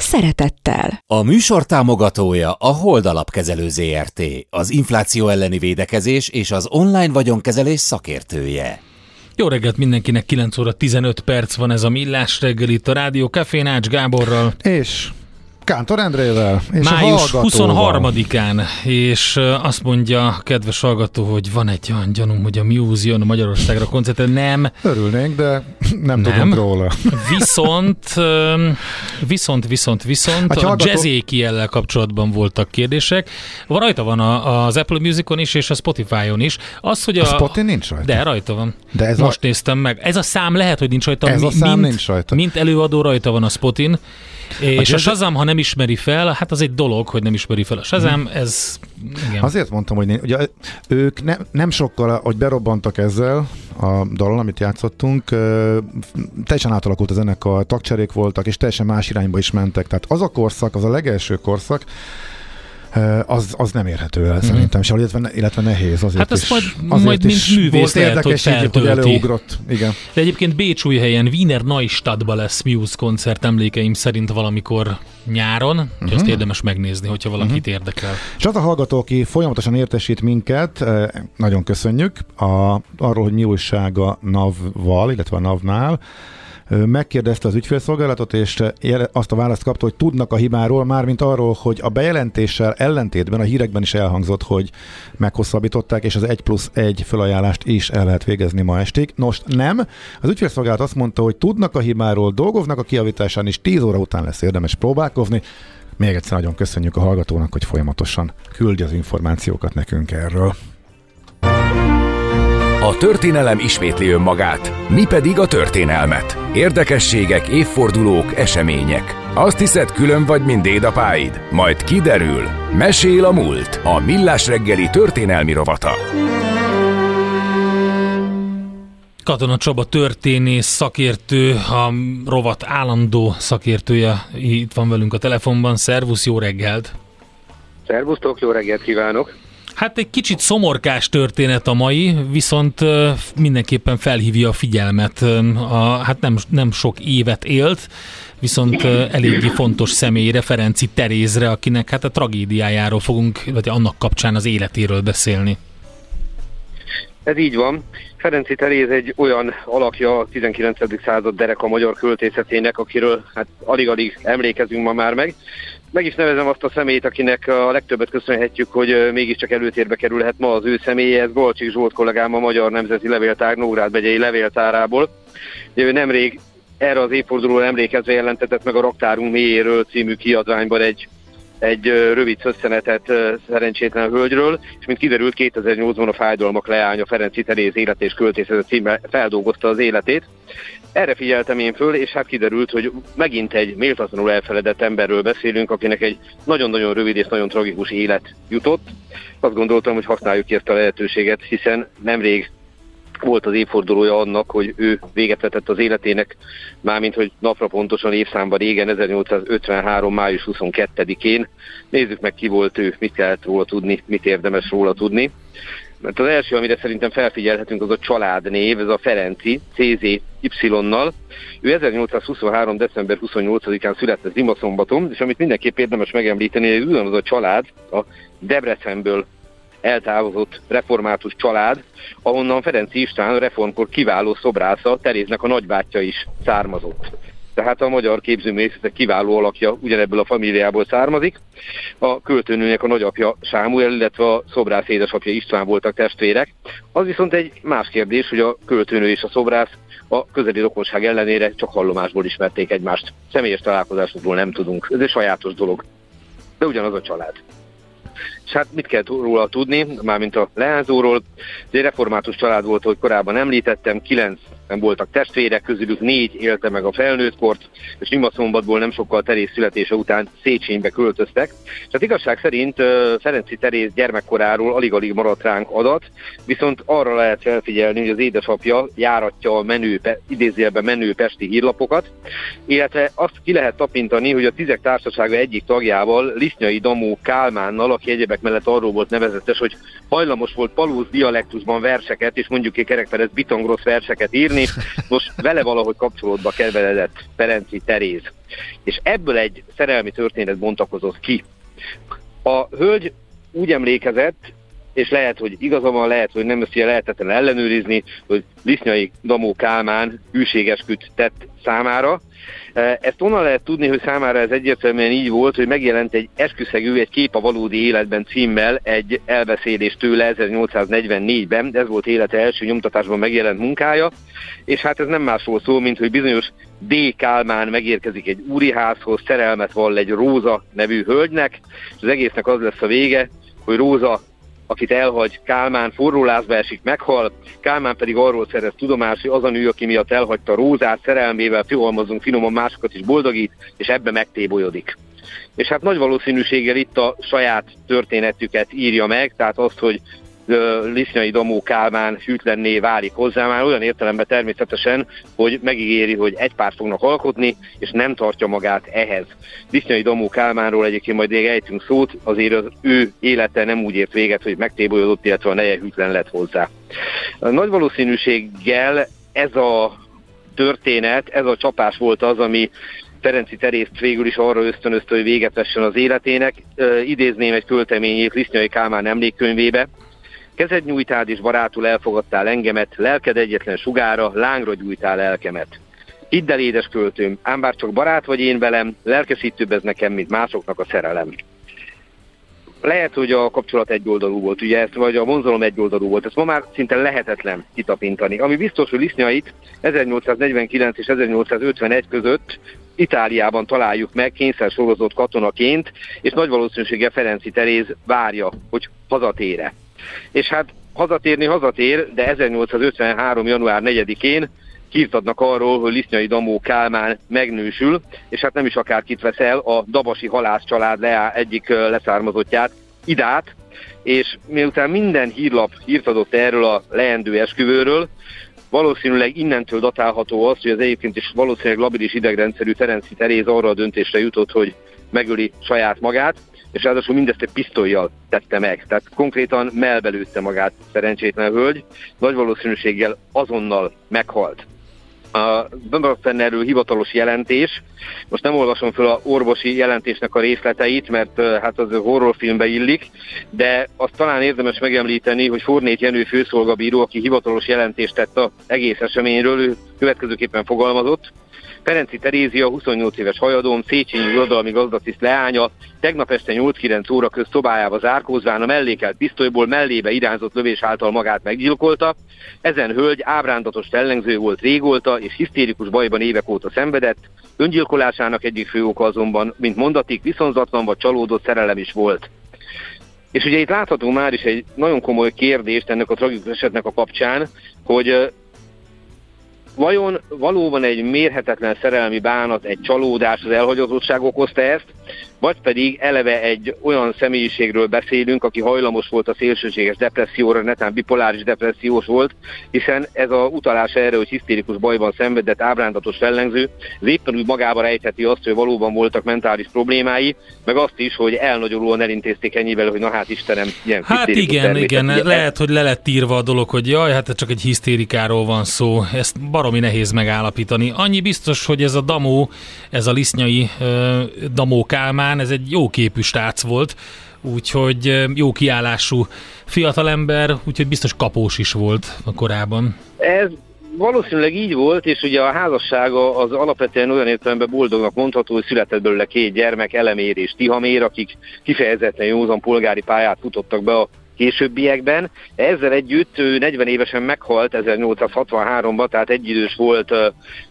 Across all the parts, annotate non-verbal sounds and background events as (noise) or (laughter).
szeretettel. A műsor támogatója a Hold Alapkezelő ZRT, az infláció elleni védekezés és az online vagyonkezelés szakértője. Jó reggelt mindenkinek, 9 óra 15 perc van ez a Millás reggel itt a Rádió Café Nács Gáborral. És Kántor Endrével. És Május 23-án, és azt mondja a kedves hallgató, hogy van egy olyan gyanúm, hogy a Muse jön Magyarországra koncertre. Nem. Örülnénk, de nem, nem. tudunk róla. Viszont, viszont, viszont, viszont a, a hallgató... jazzékiellel kapcsolatban voltak kérdések. Rajta van a, az Apple Musicon is, és a Spotify-on is. Az, hogy a, a Spotify nincs rajta? De rajta van. De ez Most a... néztem meg. Ez a szám lehet, hogy nincs rajta. Ez a szám mint, nincs rajta. Mint előadó rajta van a Spotin. És a, a Shazam, ha nem ismeri fel, hát az egy dolog, hogy nem ismeri fel a Shazam, hmm. ez... Igen. Azért mondtam, hogy ugye, ők ne, nem sokkal, hogy berobbantak ezzel a dalon, amit játszottunk, teljesen átalakult a zenekar, tagcserék voltak, és teljesen más irányba is mentek. Tehát az a korszak, az a legelső korszak, az, az nem érhető el mm-hmm. szerintem, se, illetve, illetve nehéz azért Hát azt majd, azért majd mint művész volt lehet, érdekes, hogy, így, hogy előugrott. Igen. De egyébként Bécsújhelyen Wiener Neustadtban lesz Muse koncert emlékeim szerint valamikor nyáron, uh-huh. azt mhm. érdemes megnézni, hogyha valakit uh-huh. érdekel. És az a hallgató, aki folyamatosan értesít minket, nagyon köszönjük, a, arról, hogy mi újság a NAV-val, illetve a NAV-nál, megkérdezte az ügyfélszolgálatot, és azt a választ kapta, hogy tudnak a hibáról, mármint arról, hogy a bejelentéssel ellentétben a hírekben is elhangzott, hogy meghosszabbították, és az 1 plusz 1 felajánlást is el lehet végezni ma estig. Nos, nem. Az ügyfélszolgálat azt mondta, hogy tudnak a hibáról, dolgoznak a kiavításán, és 10 óra után lesz érdemes próbálkozni. Még egyszer nagyon köszönjük a hallgatónak, hogy folyamatosan küldje az információkat nekünk erről. A történelem ismétli önmagát, mi pedig a történelmet. Érdekességek, évfordulók, események. Azt hiszed, külön vagy, mint dédapáid? Majd kiderül. Mesél a múlt. A Millás reggeli történelmi rovata. Katona Csaba történész, szakértő, a rovat állandó szakértője itt van velünk a telefonban. Szervusz, jó reggelt! Szervusztok, jó reggelt kívánok! Hát egy kicsit szomorkás történet a mai, viszont mindenképpen felhívja a figyelmet. A, hát nem, nem sok évet élt, viszont eléggé fontos személyre, Ferenci Terézre, akinek hát a tragédiájáról fogunk, vagy annak kapcsán az életéről beszélni. Ez így van. Ferenci Teréz egy olyan alakja a 19. század derek a magyar költészetének, akiről hát alig-alig emlékezünk ma már meg meg is nevezem azt a személyt, akinek a legtöbbet köszönhetjük, hogy mégiscsak előtérbe kerülhet ma az ő személye. Ez Golcsik Zsolt kollégám a Magyar Nemzeti Levéltár Nógrád megyei levéltárából. Ő nemrég erre az évfordulóra emlékezve jelentetett meg a Raktárunk mélyéről című kiadványban egy egy rövid szösszenetet szerencsétlen hölgyről, és mint kiderült 2008-ban a Fájdalmak leánya Ferenci Teréz élet és költészet címmel feldolgozta az életét. Erre figyeltem én föl, és hát kiderült, hogy megint egy méltatlanul elfeledett emberről beszélünk, akinek egy nagyon-nagyon rövid és nagyon tragikus élet jutott. Azt gondoltam, hogy használjuk ezt a lehetőséget, hiszen nemrég volt az évfordulója annak, hogy ő véget vetett az életének, mármint hogy napra pontosan évszámban régen, 1853. május 22-én. Nézzük meg, ki volt ő, mit kellett róla tudni, mit érdemes róla tudni. Mert az első, amire szerintem felfigyelhetünk, az a családnév, ez a Ferenci, CZY-nal. Ő 1823. december 28-án született Zimaszombaton, és amit mindenképp érdemes megemlíteni, hogy ugyanaz a család a Debrecenből eltávozott református család, ahonnan Ferenc István reformkor kiváló szobrásza, Teréznek a nagybátyja is származott. Tehát a magyar képzőművészet kiváló alakja ugyanebből a familiából származik. A költőnőnek a nagyapja Sámuel, illetve a szobrász édesapja István voltak testvérek. Az viszont egy más kérdés, hogy a költőnő és a szobrász a közeli rokonság ellenére csak hallomásból ismerték egymást. Személyes találkozásokról nem tudunk. Ez egy sajátos dolog. De ugyanaz a család. És hát mit kell róla tudni, mármint a leányzóról. Ez egy református család volt, hogy korábban említettem, kilenc nem voltak testvérek, közülük négy élte meg a felnőttkort, és Nyomaszombatból nem sokkal Terész születése után Széchenybe költöztek. Tehát igazság szerint Ferenci Terész gyermekkoráról alig-alig maradt ránk adat, viszont arra lehet felfigyelni, hogy az édesapja járatja a menő, idézőjelben menő pesti hírlapokat, illetve azt ki lehet tapintani, hogy a Tizek Társasága egyik tagjával, Lisznyai Damó Kálmánnal, aki egyebek mellett arról volt nevezetes, hogy hajlamos volt palúz dialektusban verseket, és mondjuk egy kerekperec bitongrosz verseket írni. Most vele valahogy kapcsolódva keveredett Ferenci Teréz. És ebből egy szerelmi történet bontakozott ki. A hölgy úgy emlékezett, és lehet, hogy igaza van, lehet, hogy nem össze lehetetlen ellenőrizni, hogy Lisznyai Damó Kálmán hűségesküt tett számára, ezt onnan lehet tudni, hogy számára ez egyértelműen így volt, hogy megjelent egy esküszegű, egy kép a valódi életben címmel egy elbeszélés tőle 1844-ben, ez volt élete első nyomtatásban megjelent munkája, és hát ez nem másról szól, mint hogy bizonyos D. Kálmán megérkezik egy úriházhoz, szerelmet vall egy Róza nevű hölgynek, és az egésznek az lesz a vége, hogy Róza akit elhagy Kálmán, forrólázba esik, meghal, Kálmán pedig arról szerez tudomást, hogy az a nő, aki miatt elhagyta Rózát, szerelmével fihalmazunk finoman másokat is boldogít, és ebbe megtébolyodik. És hát nagy valószínűséggel itt a saját történetüket írja meg, tehát azt, hogy Lisznyai Domó Kálmán hűtlenné válik hozzá, már olyan értelemben természetesen, hogy megígéri, hogy egy párt fognak alkotni, és nem tartja magát ehhez. Lisznyai Domó Kálmánról egyébként majd még ejtünk szót, azért az ő élete nem úgy ért véget, hogy megtébolyodott, illetve a neje hűtlen lett hozzá. Nagy valószínűséggel ez a történet, ez a csapás volt az, ami Ferenci Terészt végül is arra ösztönözte, hogy véget vessen az életének. idézném egy költeményét Lisznyai Kálmán emlékkönyvébe, Kezed nyújtád és barátul elfogadtál engemet, lelked egyetlen sugára, lángra gyújtál lelkemet. Hidd el, édes költőm, ám bár csak barát vagy én velem, lelkesítőbb ez nekem, mint másoknak a szerelem. Lehet, hogy a kapcsolat egyoldalú volt, ugye ezt, vagy a vonzalom egyoldalú volt, ezt ma már szinte lehetetlen kitapintani. Ami biztos, hogy Lisznyait 1849 és 1851 között Itáliában találjuk meg kényszer sorozott katonaként, és nagy valószínűséggel Ferenci Teréz várja, hogy hazatére. És hát hazatérni hazatér, de 1853. január 4-én hírt adnak arról, hogy Lisznyai Damó Kálmán megnősül, és hát nem is akárkit vesz el, a Dabasi halász család leá egyik leszármazottját, Idát, és miután minden hírlap hírt adott erről a leendő esküvőről, valószínűleg innentől datálható az, hogy az egyébként is valószínűleg labilis idegrendszerű Ferenci Teréz arra a döntésre jutott, hogy megöli saját magát, és ráadásul mindezt egy pisztolyjal tette meg. Tehát konkrétan melbelőtte magát szerencsétlen hölgy, nagy valószínűséggel azonnal meghalt. A Bömbörfen erről hivatalos jelentés. Most nem olvasom fel a orvosi jelentésnek a részleteit, mert hát az horrorfilmbe illik, de azt talán érdemes megemlíteni, hogy Fornét Jenő főszolgabíró, aki hivatalos jelentést tett az egész eseményről, ő következőképpen fogalmazott. Ferenci Terézia, 28 éves hajadón, Széchenyi uradalmi gazdatiszt leánya, tegnap este 8-9 óra köz szobájába zárkózván a mellékelt pisztolyból mellébe irányzott lövés által magát meggyilkolta. Ezen hölgy ábrándatos ellenző volt régóta, és hisztérikus bajban évek óta szenvedett. Öngyilkolásának egyik fő oka azonban, mint mondatik, viszonzatlan vagy csalódott szerelem is volt. És ugye itt látható már is egy nagyon komoly kérdést ennek a tragikus esetnek a kapcsán, hogy Vajon valóban egy mérhetetlen szerelmi bánat, egy csalódás, az elhagyozottság okozta ezt, vagy pedig eleve egy olyan személyiségről beszélünk, aki hajlamos volt a szélsőséges depresszióra, netán bipoláris depressziós volt, hiszen ez a utalás erre, hogy hisztérikus bajban szenvedett ábrándatos fellengző, ez éppen úgy magába rejtheti azt, hogy valóban voltak mentális problémái, meg azt is, hogy elnagyolóan elintézték ennyivel, hogy na hát Istenem, ilyen Hát igen, igen, ugye, lehet, hogy le lett írva a dolog, hogy jaj, hát csak egy hisztérikáról van szó, ezt baromi nehéz megállapítani. Annyi biztos, hogy ez a Damó, ez a lisznyai uh, Damó Kálmán, Kálmán, ez egy jó képű stác volt, úgyhogy jó kiállású fiatalember, úgyhogy biztos kapós is volt a korában. Ez valószínűleg így volt, és ugye a házassága az alapvetően olyan értelemben boldognak mondható, hogy született belőle két gyermek, Elemér és Tihamér, akik kifejezetten józan polgári pályát futottak be a későbbiekben. Ezzel együtt ő 40 évesen meghalt 1863-ban, tehát egyidős volt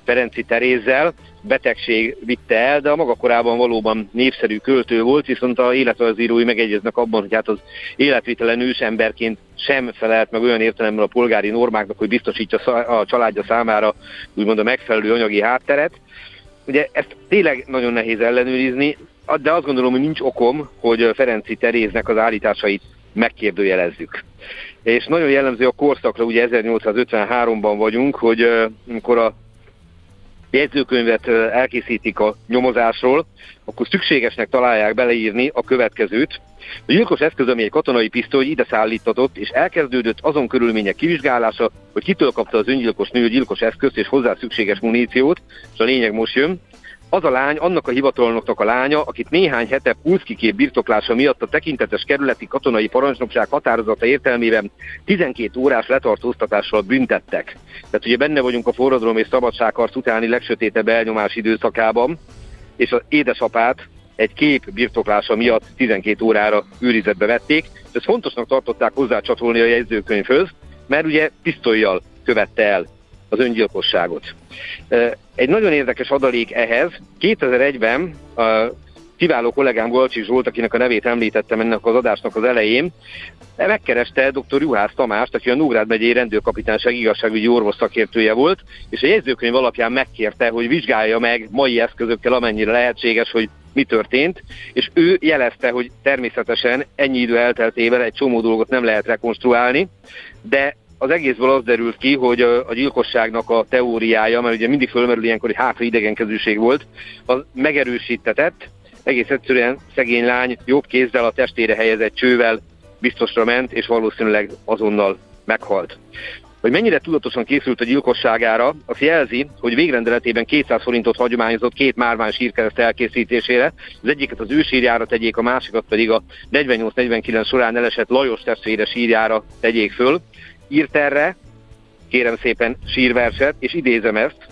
Ferenci Terézzel, betegség vitte el, de a maga korában valóban népszerű költő volt, viszont a életrajzírói megegyeznek abban, hogy hát az életvitelen ősemberként sem felelt meg olyan értelemben a polgári normáknak, hogy biztosítja a családja számára úgymond a megfelelő anyagi hátteret. Ugye ezt tényleg nagyon nehéz ellenőrizni, de azt gondolom, hogy nincs okom, hogy Ferenci Teréznek az állításait megkérdőjelezzük. És nagyon jellemző a korszakra, ugye 1853-ban vagyunk, hogy amikor a jegyzőkönyvet elkészítik a nyomozásról, akkor szükségesnek találják beleírni a következőt. A gyilkos eszköz, ami egy katonai pisztoly ide szállítatott, és elkezdődött azon körülmények kivizsgálása, hogy kitől kapta az öngyilkos nő gyilkos eszközt és hozzá szükséges muníciót, és a lényeg most jön az a lány, annak a hivatalnoknak a lánya, akit néhány hete Pulszki kép birtoklása miatt a tekintetes kerületi katonai parancsnokság határozata értelmében 12 órás letartóztatással büntettek. Tehát ugye benne vagyunk a forradalom és szabadságharc utáni legsötétebb elnyomás időszakában, és az édesapát egy kép birtoklása miatt 12 órára őrizetbe vették, és ezt fontosnak tartották hozzácsatolni a jegyzőkönyvhöz, mert ugye pisztolyjal követte el az öngyilkosságot. Egy nagyon érdekes adalék ehhez, 2001-ben a kiváló kollégám Golcsi Zsolt, akinek a nevét említettem ennek az adásnak az elején, megkereste dr. Juhász Tamást, aki a Nógrád megyei rendőrkapitányság igazságügyi orvos szakértője volt, és a jegyzőkönyv alapján megkérte, hogy vizsgálja meg mai eszközökkel, amennyire lehetséges, hogy mi történt, és ő jelezte, hogy természetesen ennyi idő elteltével egy csomó dolgot nem lehet rekonstruálni, de az egészből az derült ki, hogy a, gyilkosságnak a teóriája, mert ugye mindig fölmerül ilyenkor, hogy hátra idegenkezűség volt, az megerősítetett, egész egyszerűen szegény lány jobb kézzel a testére helyezett csővel biztosra ment, és valószínűleg azonnal meghalt. Hogy mennyire tudatosan készült a gyilkosságára, az jelzi, hogy végrendeletében 200 forintot hagyományozott két márvány sírkereszt elkészítésére. Az egyiket az ő sírjára tegyék, a másikat pedig a 48-49 során elesett Lajos testvére sírjára tegyék föl írt erre, kérem szépen, sírverset, és idézem ezt,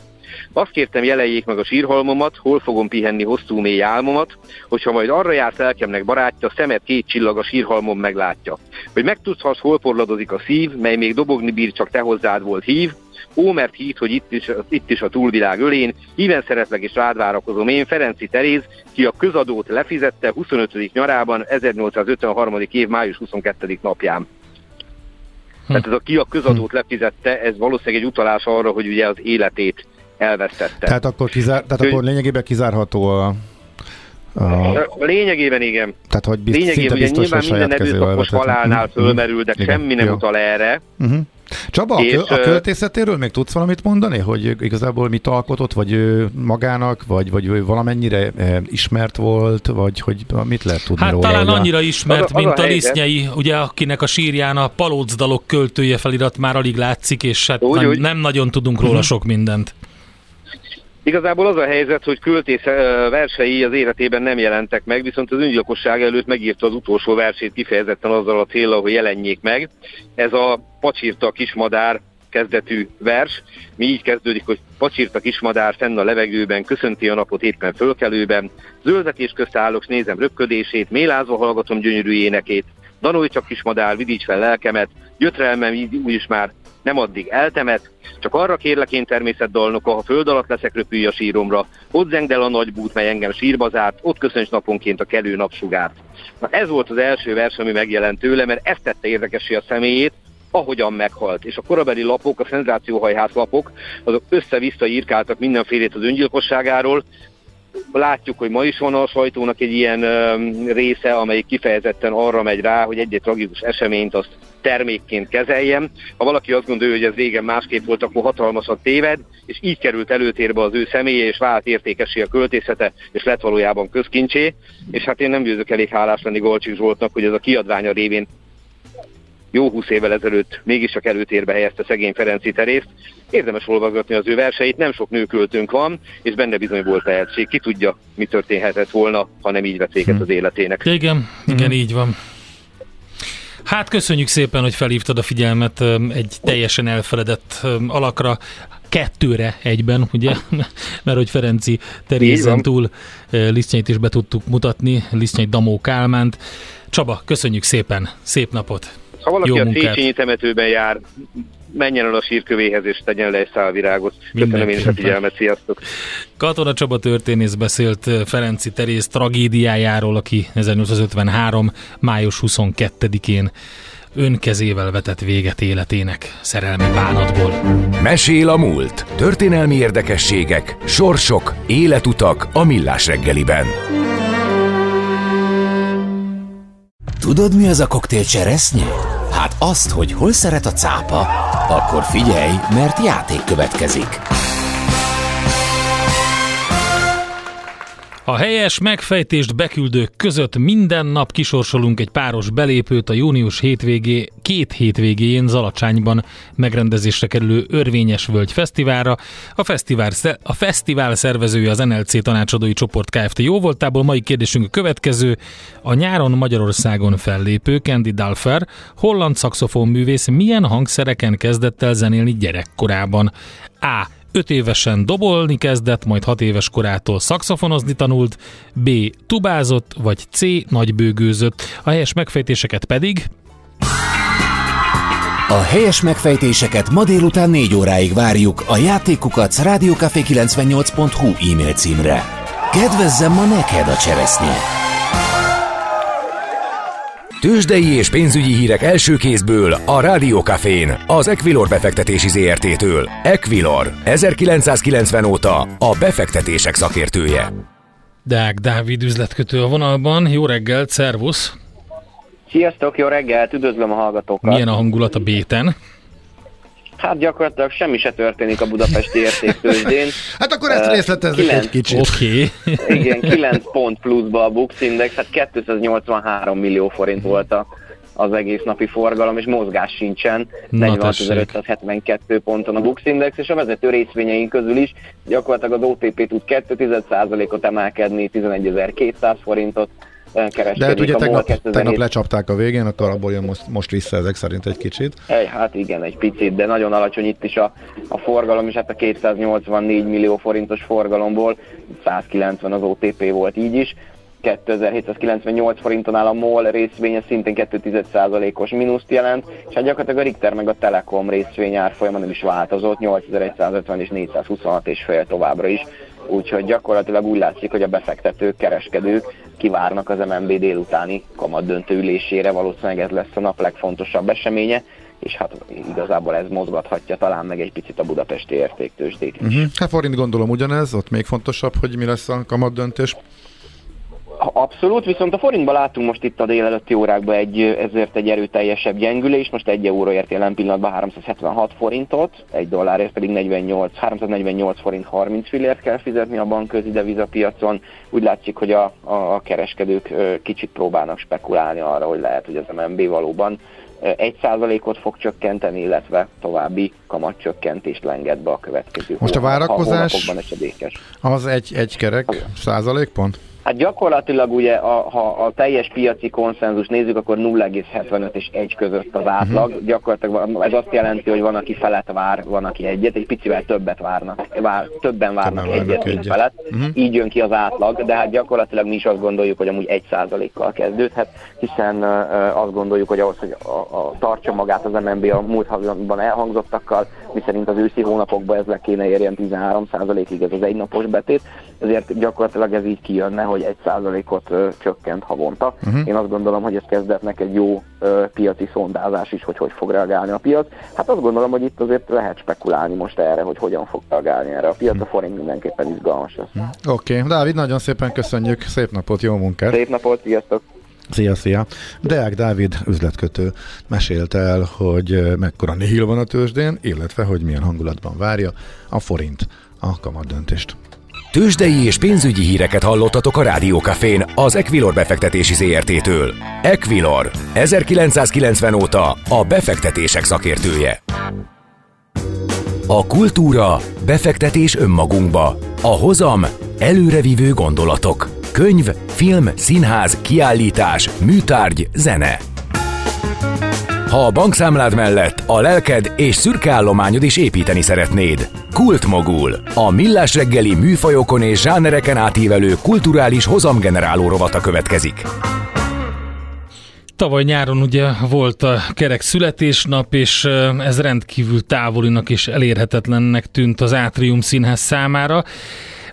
azt kértem jeleljék meg a sírhalmomat, hol fogom pihenni hosszú mély álmomat, hogyha majd arra jársz lelkemnek barátja, szemet két csillag a sírhalmom meglátja. Hogy megtudhass, hol porladozik a szív, mely még dobogni bír, csak te hozzád volt hív, Ó, mert hit, hogy itt is, itt is a túlvilág ölén, híven szeretlek és rád várakozom én, Ferenci Teréz, ki a közadót lefizette 25. nyarában, 1853. év május 22. napján. Hm. Tehát ez a ki a közadót hm. lefizette, ez valószínűleg egy utalás arra, hogy ugye az életét elvesztette. Tehát akkor, kizár, tehát Ő, akkor lényegében kizárható a, a... Lényegében igen. Tehát, hogy bizt, Lényegében, ugye nyilván minden erőszakos halálnál fölmerül, de igen, semmi nem jó. utal erre. Uh-huh. Csaba, és, a költészetéről még tudsz valamit mondani, hogy igazából mit alkotott, vagy ő magának, vagy, vagy ő valamennyire ismert volt, vagy hogy mit lehet tudni hát róla? talán annyira ismert, az az mint a, a Lisznyei, ugye, akinek a sírján a Palócdalok költője felirat már alig látszik, és hát úgy, nem, úgy. nem nagyon tudunk róla uh-huh. sok mindent. Igazából az a helyzet, hogy költész versei az életében nem jelentek meg, viszont az öngyilkosság előtt megírta az utolsó versét kifejezetten azzal a célra, hogy jelenjék meg. Ez a Pacsírta kismadár kezdetű vers. Mi így kezdődik, hogy pacsírta kismadár fenn a levegőben, köszönti a napot éppen fölkelőben, zöldetés közt állok, nézem röpködését, mélázva hallgatom gyönyörű énekét, Danolj csak kismadár, vidíts fel lelkemet, gyötrelmem így úgyis már nem addig eltemet, csak arra kérlek én természetdalnoka, ha föld alatt leszek, röpülj a síromra, ott zengd el a nagy bút, mely engem sírba zárt, ott köszönts naponként a kelő napsugárt. Na ez volt az első vers, ami megjelent tőle, mert ezt tette érdekessé a személyét, ahogyan meghalt. És a korabeli lapok, a szenzációhajház lapok, azok össze-vissza írkáltak mindenfélét az öngyilkosságáról, látjuk, hogy ma is van a sajtónak egy ilyen része, amely kifejezetten arra megy rá, hogy egy-egy tragikus eseményt azt termékként kezeljem. Ha valaki azt gondolja, hogy ez régen másképp volt, akkor hatalmasat téved, és így került előtérbe az ő személye, és vált értékesé a költészete, és lett valójában közkincsé. És hát én nem győzök elég hálás lenni Golcsik Zsoltnak, hogy ez a kiadványa révén jó húsz évvel ezelőtt mégis csak előtérbe helyezte szegény Ferenci Terészt. Érdemes olvasgatni az ő verseit, nem sok nőköltőnk van, és benne bizony volt tehetség. Ki tudja, mi történhetett volna, ha nem így vett véget hm. az életének. Igen, igen, így van. Hát köszönjük szépen, hogy felhívtad a figyelmet egy teljesen elfeledett alakra, kettőre egyben, ugye? (laughs) Mert hogy Ferenci Terézen túl Lisztnyeit is be tudtuk mutatni, Lisztnyei Damó Kálmánt. Csaba, köszönjük szépen, szép napot! Ha valaki Jó a Széchenyi temetőben jár, menjen el a sírkövéhez és tegyen le egy szálvirágot. Köszönöm én is a figyelmet, sziasztok! Katona Csaba történész beszélt Ferenci Terész tragédiájáról, aki 1853. május 22-én önkezével vetett véget életének szerelmi bánatból. Mesél a múlt. Történelmi érdekességek, sorsok, életutak a millás reggeliben. Tudod, mi az a koktél cseresznye? Hát azt, hogy hol szeret a cápa, akkor figyelj, mert játék következik. A helyes megfejtést beküldők között minden nap kisorsolunk egy páros belépőt a június hétvégé, két hétvégén Zalacsányban megrendezésre kerülő Örvényes Völgy Fesztiválra. A fesztivál, a fesztivál szervezője az NLC tanácsadói csoport Kft. Jóvoltából. Mai kérdésünk a következő. A nyáron Magyarországon fellépő Candy Dalfer, holland művész milyen hangszereken kezdett el zenélni gyerekkorában? A. 5 évesen dobolni kezdett, majd 6 éves korától szakszofonozni tanult, B. tubázott, vagy C. nagybőgőzött. A helyes megfejtéseket pedig a helyes megfejtéseket ma délután 4 óráig várjuk a játékukat rádiókafé98.hu e-mail címre. Kedvezzem ma neked a cseresznye! Tőzsdei és pénzügyi hírek első kézből a Rádiókafén, az Equilor befektetési ZRT-től. Equilor, 1990 óta a befektetések szakértője. Deák Dávid üzletkötő a vonalban. Jó reggelt, szervusz! Sziasztok, jó reggelt, üdvözlöm a hallgatókat! Milyen a hangulat a béten? Hát gyakorlatilag semmi se történik a budapesti értéktőzsdén. (laughs) hát akkor ezt részletezzük egy kicsit. Oké. Okay. (laughs) Igen, 9 pont pluszba a Bux Index, hát 283 millió forint volt a, az egész napi forgalom, és mozgás sincsen. 46.572 ponton a Bux Index, és a vezető részvényeink közül is gyakorlatilag az OTP tud 2,1%-ot emelkedni, 11.200 forintot, kereskedik. De hát ugye tegnap, tegnap lecsapták a végén, akkor abból jön most, most vissza ezek szerint egy kicsit. Egy, hát igen, egy picit, de nagyon alacsony itt is a, a forgalom, és hát a 284 millió forintos forgalomból 190 az OTP volt így is. 2798 forinton áll a MOL részvénye, szintén 2,1%-os mínuszt jelent, és hát gyakorlatilag a Richter meg a Telekom részvény árfolyama nem is változott, 8150 és 426 és fél továbbra is úgyhogy gyakorlatilag úgy látszik, hogy a befektetők, kereskedők kivárnak az MNB délutáni kamat ülésére, valószínűleg ez lesz a nap legfontosabb eseménye, és hát igazából ez mozgathatja talán meg egy picit a budapesti értéktősdét is. Uh-huh. Hát forint gondolom ugyanez, ott még fontosabb, hogy mi lesz a kamat döntés. Abszolút, viszont a forintban látunk most itt a délelőtti órákban egy, ezért egy erőteljesebb gyengülés, most egy euróért jelen pillanatban 376 forintot, egy dollárért pedig 48, 348 forint 30 fillért kell fizetni a bankközi devizapiacon. Úgy látszik, hogy a, a, a kereskedők kicsit próbálnak spekulálni arra, hogy lehet, hogy az MNB valóban egy százalékot fog csökkenteni, illetve további kamatcsökkentést lenged be a következő Most a várakozás az egy, egy kerek százalékpont? Hát gyakorlatilag ugye, a, ha a teljes piaci konszenzus nézzük, akkor 0,75 és 1 között az átlag. Uh-huh. Gyakorlatilag ez azt jelenti, hogy van, aki felett vár, van, aki egyet, egy picivel többet várnak, vár, többen várnak többen egyet, mint egyet. felett. Uh-huh. Így jön ki az átlag, de hát gyakorlatilag mi is azt gondoljuk, hogy amúgy 1%-kal kezdődhet, hiszen uh, azt gondoljuk, hogy ahhoz, hogy a, a, tartsa magát az MNB a múlt havonban elhangzottakkal, miszerint az őszi hónapokban ez le kéne érjen 13%-ig ez az egynapos betét, ezért gyakorlatilag ez így kijönne, hogy egy százalékot csökkent havonta. Uh-huh. Én azt gondolom, hogy ez kezdetnek egy jó piaci szondázás is, hogy hogy fog reagálni a piac. Hát azt gondolom, hogy itt azért lehet spekulálni most erre, hogy hogyan fog reagálni erre a piac. A forint mindenképpen izgalmas lesz. Uh-huh. Oké, okay. Dávid, nagyon szépen köszönjük, szép napot, jó munkát! Szép napot, sziasztok! Szia, szia! Deák Dávid üzletkötő mesélte el, hogy mekkora nihil van a tőzsdén, illetve hogy milyen hangulatban várja a forint a kamat döntést. Tőzsdei és pénzügyi híreket hallottatok a Rádiókafén az Equilor befektetési ZRT-től. Equilor, 1990 óta a befektetések szakértője. A kultúra, befektetés önmagunkba. A hozam, előrevívő gondolatok. Könyv, film, színház, kiállítás, műtárgy, zene. Ha a bankszámlád mellett a lelked és szürke állományod is építeni szeretnéd. Kultmogul. A millás reggeli műfajokon és zsánereken átívelő kulturális hozamgeneráló rovata következik. Tavaly nyáron ugye volt a kerek születésnap, és ez rendkívül távolinak és elérhetetlennek tűnt az Átrium Színház számára.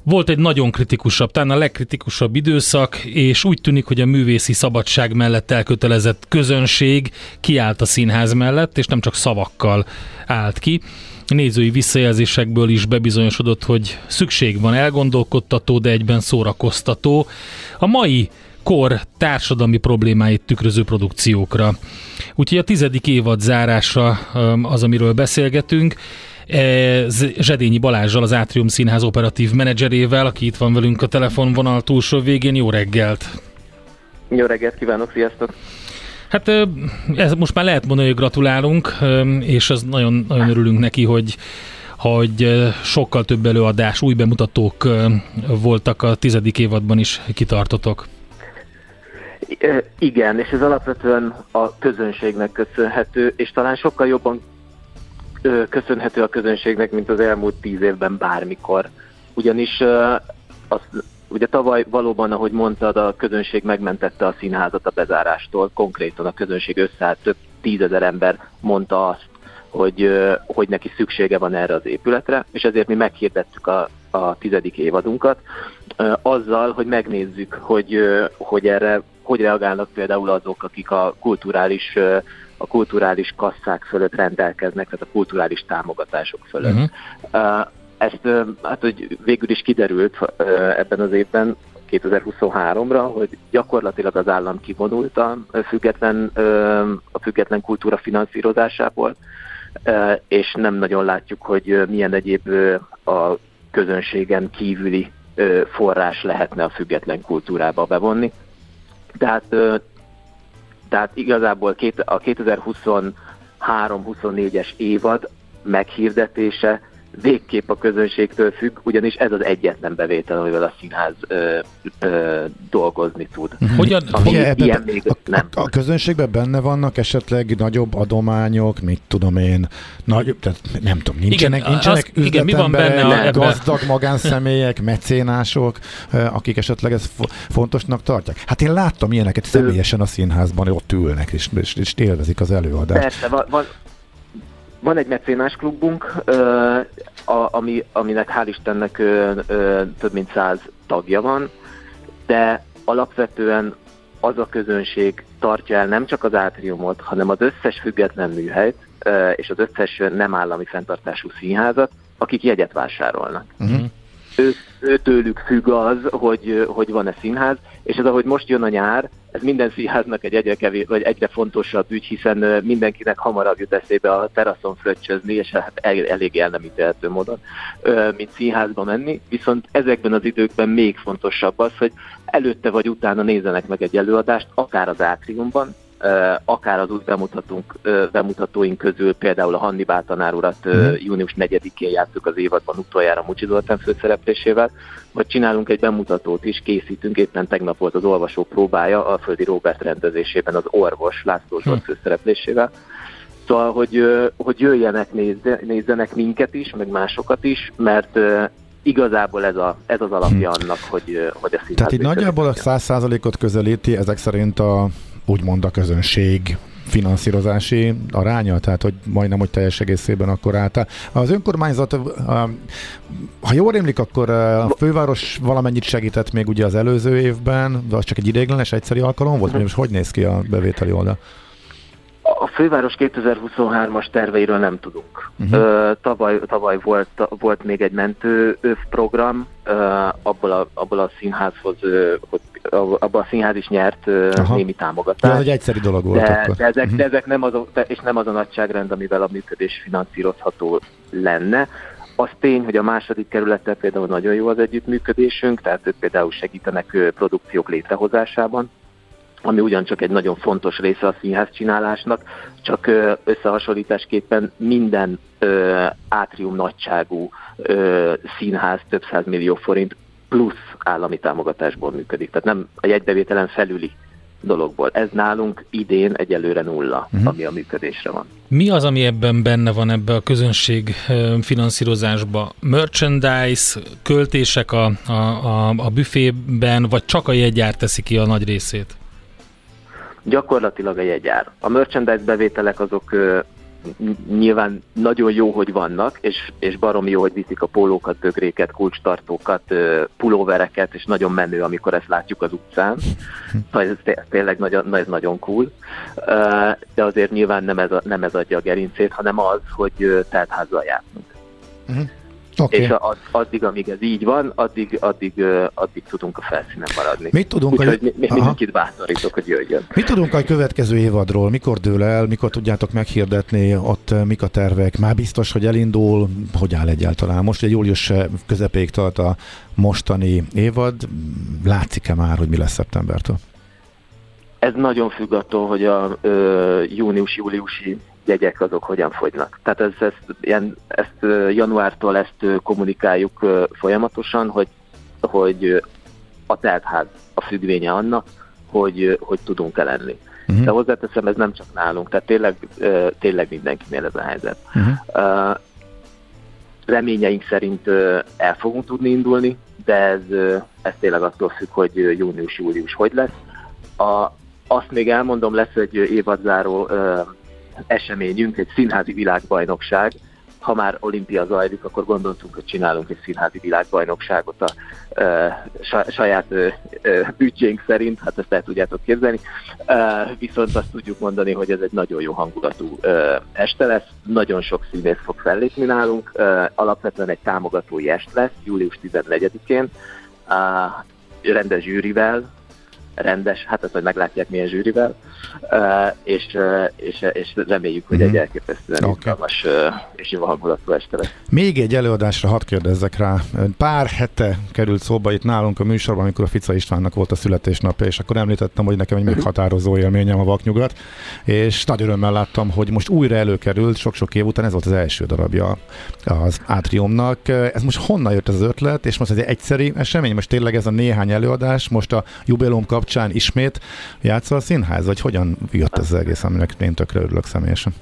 Volt egy nagyon kritikusabb, talán a legkritikusabb időszak, és úgy tűnik, hogy a művészi szabadság mellett elkötelezett közönség kiállt a színház mellett, és nem csak szavakkal állt ki. Nézői visszajelzésekből is bebizonyosodott, hogy szükség van elgondolkodtató, de egyben szórakoztató. A mai kor társadalmi problémáit tükröző produkciókra. Úgyhogy a tizedik évad zárása az, amiről beszélgetünk. Zsedényi Balázsral, az Átrium Színház operatív menedzserével, aki itt van velünk a telefonvonal túlsó végén. Jó reggelt! Jó reggelt kívánok, sziasztok! Hát ez most már lehet mondani, hogy gratulálunk, és az nagyon, nagyon örülünk neki, hogy hogy sokkal több előadás, új bemutatók voltak a tizedik évadban is kitartotok. Igen, és ez alapvetően a közönségnek köszönhető, és talán sokkal jobban köszönhető a közönségnek, mint az elmúlt tíz évben bármikor. Ugyanis az, ugye tavaly valóban, ahogy mondtad, a közönség megmentette a színházat a bezárástól, konkrétan a közönség összeállt, több tízezer ember mondta azt, hogy, hogy neki szüksége van erre az épületre, és ezért mi meghirdettük a, a tizedik évadunkat, azzal, hogy megnézzük, hogy, hogy erre hogy reagálnak például azok, akik a kulturális a kulturális kasszák fölött rendelkeznek, tehát a kulturális támogatások fölött. Uh-huh. Ezt hát, hogy végül is kiderült ebben az évben, 2023-ra, hogy gyakorlatilag az állam kivonult a független, a független kultúra finanszírozásából, és nem nagyon látjuk, hogy milyen egyéb a közönségen kívüli forrás lehetne a független kultúrába bevonni. Tehát, tehát igazából a 2023-24-es évad meghirdetése végképp a közönségtől függ, ugyanis ez az egyetlen bevétel, amivel a színház ö, ö, dolgozni tud. Uh-huh. Hogyan, Ami ilyen, ilyen még a, nem. A, a közönségben benne vannak esetleg nagyobb adományok, mit tudom én, nagy, tehát nem tudom, nincsenek, igen, nincsenek az, igen, mi van benne a, gazdag magánszemélyek, mecénások, akik esetleg ezt fontosnak tartják. Hát én láttam ilyeneket személyesen a színházban, ott ülnek és, és, és élvezik az előadást. Persze, van, van, van egy mecénás klubunk, ami, aminek hál' Istennek több mint száz tagja van, de alapvetően az a közönség tartja el nem csak az átriumot, hanem az összes független műhelyt és az összes nem állami fenntartású színházat, akik jegyet vásárolnak. Uh-huh ő, őtőlük függ az, hogy, hogy van-e színház, és ez ahogy most jön a nyár, ez minden színháznak egy egyre, kevés, vagy egyre fontosabb ügy, hiszen mindenkinek hamarabb jut eszébe a teraszon fröccsözni, és hát el, elég el nem ítélhető módon, mint színházba menni, viszont ezekben az időkben még fontosabb az, hogy előtte vagy utána nézzenek meg egy előadást, akár az átriumban, akár az új bemutatónk, bemutatóink közül, például a Hannibál tanár urat uh-huh. június 4-én játszuk az évadban utoljára Mucsi Zoltán főszereplésével, vagy csinálunk egy bemutatót is, készítünk, éppen tegnap volt az olvasó próbája a Földi Robert rendezésében az orvos László Zsolt uh-huh. főszereplésével. Szóval, hogy, hogy jöjjenek, nézze, nézzenek minket is, meg másokat is, mert igazából ez, a, ez az alapja hm. annak, hogy, hogy a. Tehát így nagyjából a száz százalékot közelíti ezek szerint a úgymond a közönség finanszírozási aránya, tehát hogy majdnem, hogy teljes egészében akkor állt. Az önkormányzat, ha jól rémlik, akkor a főváros valamennyit segített még ugye az előző évben, de az csak egy ideiglenes egyszeri alkalom volt, vagy most hogy néz ki a bevételi oldal? A főváros 2023-as terveiről nem tudunk. Uh-huh. Tavaly, tavaly volt, volt még egy mentő program, abból a, abból a színházhoz, hogy abban a színház is nyert Aha. némi támogatást. Ja, egy egyszerű dolog volt de, akkor. De ezek, uh-huh. de ezek nem az a, és nem az a nagyságrend, amivel a működés finanszírozható lenne. Az tény, hogy a második kerülettel például nagyon jó az együttműködésünk, tehát ők például segítenek produkciók létrehozásában, ami ugyancsak egy nagyon fontos része a színház csinálásnak, csak összehasonlításképpen minden ö, átrium nagyságú ö, színház több millió forint plusz állami támogatásból működik. Tehát nem a jegybevételen felüli dologból. Ez nálunk idén egyelőre nulla, uh-huh. ami a működésre van. Mi az, ami ebben benne van ebbe a közönség finanszírozásba? Merchandise, költések a, a, a, a büfében, vagy csak a jegyár teszi ki a nagy részét? Gyakorlatilag a jegyár. A merchandise bevételek azok nyilván nagyon jó, hogy vannak, és, és baromi jó, hogy viszik a pólókat, bögréket, kulcstartókat, pulóvereket, és nagyon menő, amikor ezt látjuk az utcán. (laughs) Szóval ez tényleg nagyon, ez nagyon cool. De azért nyilván nem ez, a, nem ez adja a gerincét, hanem az, hogy teltházzal játszunk. Uh-huh. Okay. És az, addig, amíg ez így van, addig, addig, addig tudunk a felszínen maradni. Mit tudunk Úgyhogy a... mi, mindenkit bátorítok, hogy jöjjön. Mit tudunk a következő évadról? Mikor dől el? Mikor tudjátok meghirdetni? Ott mik a tervek? Már biztos, hogy elindul? Hogy áll egyáltalán? Most egy július közepéig tart a mostani évad. Látszik-e már, hogy mi lesz szeptembertől? Ez nagyon függ attól, hogy a június-júliusi jegyek azok hogyan fogynak. Tehát ez, ezt, ilyen, ezt januártól ezt kommunikáljuk folyamatosan, hogy, hogy a teltház a függvénye annak, hogy, hogy tudunk-e lenni. Uh-huh. De hozzáteszem, ez nem csak nálunk, tehát tényleg, tényleg mindenkinél ez a helyzet. Uh-huh. Reményeink szerint el fogunk tudni indulni, de ez, ez tényleg attól függ, hogy június-július hogy lesz. A, azt még elmondom, lesz egy évadzáró eseményünk, egy színházi világbajnokság. Ha már olimpia zajlik, akkor gondoltunk, hogy csinálunk egy színházi világbajnokságot a e, saját büdzsénk szerint, hát ezt el tudjátok képzelni. E, viszont azt tudjuk mondani, hogy ez egy nagyon jó hangulatú e, este lesz, nagyon sok színész fog fellépni nálunk, e, alapvetően egy támogatói est lesz, július 14-én, e, rendes zsűrivel, rendes, hát ezt majd meglátják milyen zsűrivel, és, és, és reméljük, hogy mm-hmm. egy elképesztően okay. izgalmas és jó hangulatú este lesz. Még egy előadásra hadd kérdezzek rá. Pár hete került szóba itt nálunk a műsorban, amikor a Fica Istvánnak volt a születésnapja, és akkor említettem, hogy nekem egy még határozó élményem a vaknyugat, és nagy örömmel láttam, hogy most újra előkerült, sok-sok év után ez volt az első darabja az átriumnak. Ez most honnan jött az ötlet, és most ez egy egyszeri esemény, most tényleg ez a néhány előadás, most a jubileum kapcsán ismét játszol a színház, vagy hogyan jött ez az egész, aminek én tökre örülök személyesen?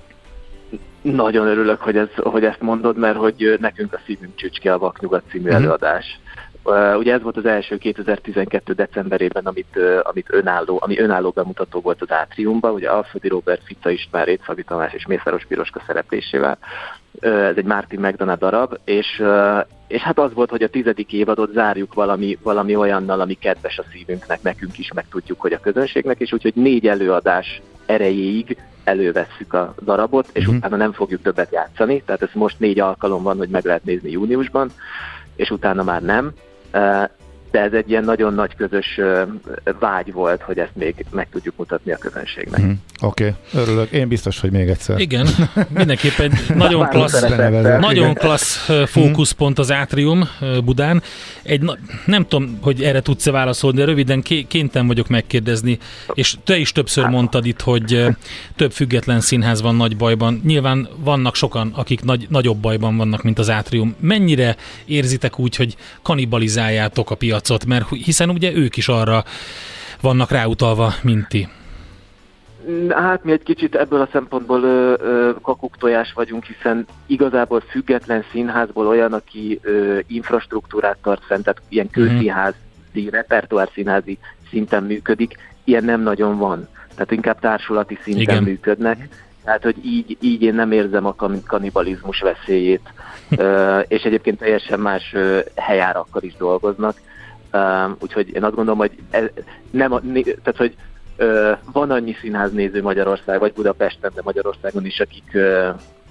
Nagyon örülök, hogy, ez, hogy ezt mondod, mert hogy nekünk a szívünk csücske a Vaknyugat című uh-huh. előadás. Uh, ugye ez volt az első 2012. decemberében, amit, uh, amit önálló, ami önálló bemutató volt az Átriumban, ugye Alföldi Robert, Fica István, Rétszagi Tamás és Mészáros Piroska szereplésével. Uh, ez egy Martin McDonough darab, és, és hát az volt, hogy a tizedik évadot zárjuk valami, valami olyannal, ami kedves a szívünknek, nekünk is, meg tudjuk, hogy a közönségnek, és úgyhogy négy előadás erejéig elővesszük a darabot, és uh-huh. utána nem fogjuk többet játszani, tehát ez most négy alkalom van, hogy meg lehet nézni júniusban, és utána már nem de ez egy ilyen nagyon nagy közös vágy volt, hogy ezt még meg tudjuk mutatni a közönségnek. Mm, Oké, okay. örülök. Én biztos, hogy még egyszer. Igen, mindenképpen egy (laughs) nagyon klassz, nagyon klassz fókuszpont az Átrium Budán. Egy, nem tudom, hogy erre tudsz-e válaszolni, de röviden kéntem vagyok megkérdezni, és te is többször hát. mondtad itt, hogy több független színház van nagy bajban. Nyilván vannak sokan, akik nagy, nagyobb bajban vannak, mint az Átrium. Mennyire érzitek úgy, hogy kanibalizáljátok a piacot? Piacot, mert hiszen ugye ők is arra vannak ráutalva, mint ti. Hát mi egy kicsit ebből a szempontból ö, ö, kakuktojás vagyunk, hiszen igazából független színházból olyan, aki ö, infrastruktúrát tart fent, tehát ilyen mhm. közszínházi, repertoár színházi szinten működik, ilyen nem nagyon van. Tehát inkább társulati szinten Igen. működnek. Tehát, hogy így, így én nem érzem a kanibalizmus veszélyét, (laughs) és egyébként teljesen más helyárakkal is dolgoznak. Úgyhogy én azt gondolom, hogy ez nem, a, tehát, hogy van annyi színháznéző Magyarország, vagy Budapesten, de Magyarországon is, akik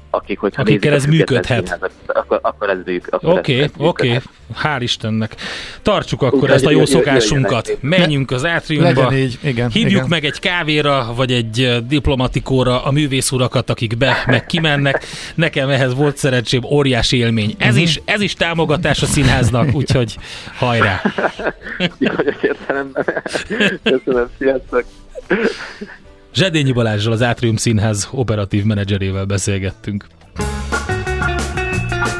akik, hogyha Akikkel ez működhet. Akkor, akkor ez működhet. Oké, oké, hál' Istennek. Tartsuk akkor Úgy, ezt a jó szokásunkat. Menjünk az átriumba, így, igen, hívjuk igen. meg egy kávéra, vagy egy diplomatikóra a művészurakat, akik be, meg kimennek. Nekem ehhez volt szerencsém, óriási élmény. Ez, uh-huh. is, ez is támogatás a színháznak, (laughs) úgyhogy hajrá! Jó, értelemben. (laughs) Köszönöm, sziasztok! Zsedényi Balázsral az Átrium Színház operatív menedzserével beszélgettünk.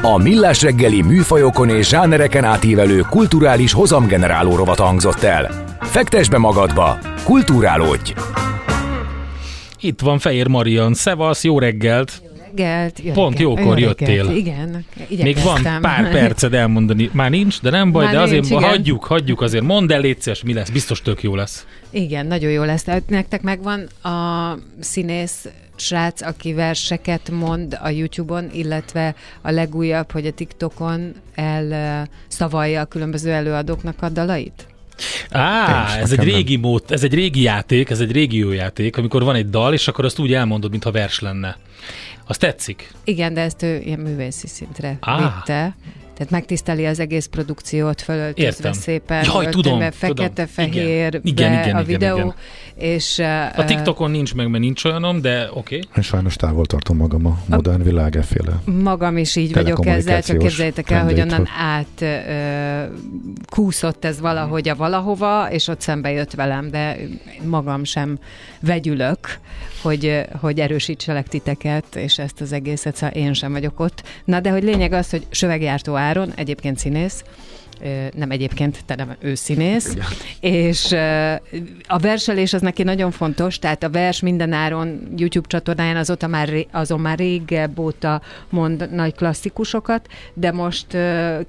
A Millás reggeli műfajokon és zsánereken átívelő kulturális hozamgeneráló rovat hangzott el. Fektes be magadba, kulturálódj! Itt van Fehér Marian. Szevasz, jó reggelt! Reggelt. Jó Pont reggelt, jókor jó jöttél. Reggelt. Igen, Még van igyekeztem. pár (laughs) perced elmondani. Már nincs, de nem baj, Már de azért igen. hagyjuk, hagyjuk azért. Mondd el, légy szíves, mi lesz. Biztos tök jó lesz. Igen, nagyon jó lesz. Nektek megvan a színész srác, aki verseket mond a YouTube-on, illetve a legújabb, hogy a TikTokon el szavalja a különböző előadóknak a dalait? Á, ez egy nekem nem. régi mód, ez egy régi játék, ez egy régi jó játék, amikor van egy dal, és akkor azt úgy elmondod, mintha vers lenne. Az tetszik. Igen, de ezt ő ilyen művészi szintre Á. vitte. Tehát megtiszteli az egész produkciót, fölöltözve Értem. szépen, Jaj, tudom, tudom. fekete-fehér Igen, igen, igen, a igen, videó, igen. és A TikTokon nincs meg, mert nincs olyanom, de oké. Okay. Én sajnos távol tartom magam a modern világ efféle. magam is így vagyok ezzel, csak képzeljétek el, hogy onnan át ö, kúszott ez valahogy a valahova, és ott szembe jött velem, de magam sem vegyülök, hogy, hogy erősítselek titeket, és ezt az egészet, szóval én sem vagyok ott. Na, de hogy lényeg az, hogy Söveggyártó Áron, egyébként színész, nem egyébként, te nem, ő színész, és a verselés az neki nagyon fontos, tehát a vers minden áron YouTube csatornáján azóta már, azon már régebb óta mond nagy klasszikusokat, de most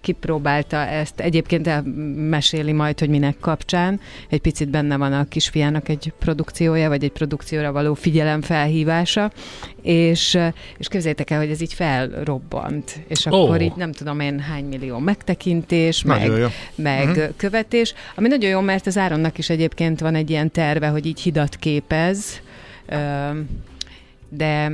kipróbálta ezt, egyébként meséli majd, hogy minek kapcsán, egy picit benne van a kisfiának egy produkciója, vagy egy produkcióra való figyelemfelhívása, és, és képzeljétek el, hogy ez így felrobbant, és akkor így nem tudom én hány millió megtekintés, meg, Jó. meg uh-huh. követés, ami nagyon jó, mert az Áronnak is egyébként van egy ilyen terve, hogy így hidat képez, de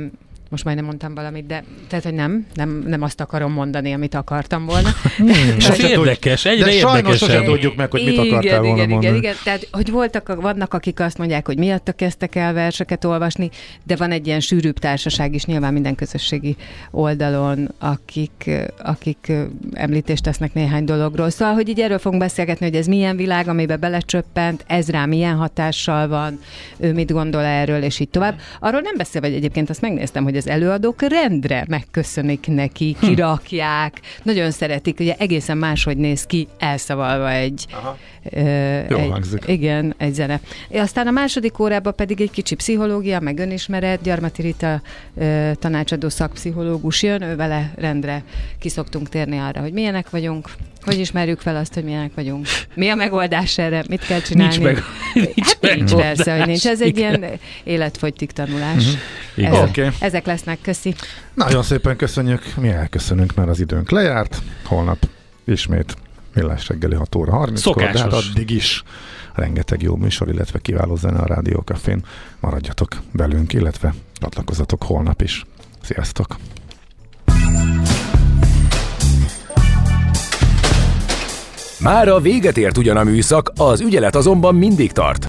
most majdnem mondtam valamit, de tehát, hogy nem, nem, nem azt akarom mondani, amit akartam volna. (laughs) És (laughs) ez érdekes, egyre De sajnos sosem tudjuk meg, hogy mit igen, akartál volna igen, mondani. igen, igen, tehát, hogy voltak, vannak, akik azt mondják, hogy miatta kezdtek el verseket olvasni, de van egy ilyen sűrűbb társaság is nyilván minden közösségi oldalon, akik, akik említést tesznek néhány dologról. Szóval, hogy így erről fogunk beszélgetni, hogy ez milyen világ, amibe belecsöppent, ez rá milyen hatással van, ő mit gondol erről, és így tovább. Arról nem beszél, vagy egyébként azt megnéztem, hogy az előadók rendre megköszönik neki, kirakják, nagyon szeretik, ugye egészen máshogy néz ki, elszavalva egy, ö, Jól egy hangzik. igen, egy zene. Aztán a második órában pedig egy kicsi pszichológia, meg önismeret, Gyarmati Rita ö, tanácsadó szakpszichológus jön, ő vele rendre kiszoktunk térni arra, hogy milyenek vagyunk, hogy ismerjük fel azt, hogy milyenek vagyunk. Mi a megoldás erre? Mit kell csinálni? Nincs meg. Nincs Hát nincs persze, hogy nincs. Ez egy Igen. ilyen életfogytig tanulás. Igen. Ezek, Oké. ezek lesznek, köszi. Nagyon szépen köszönjük, mi elköszönünk, mert az időnk lejárt. Holnap ismét millás reggeli 6 óra 30 de hát Szokásos. addig is rengeteg jó műsor, illetve kiváló zene a Rádió Cafén. Maradjatok velünk, illetve csatlakozatok holnap is. Sziasztok! Mára véget ért ugyan a műszak, az ügyelet azonban mindig tart.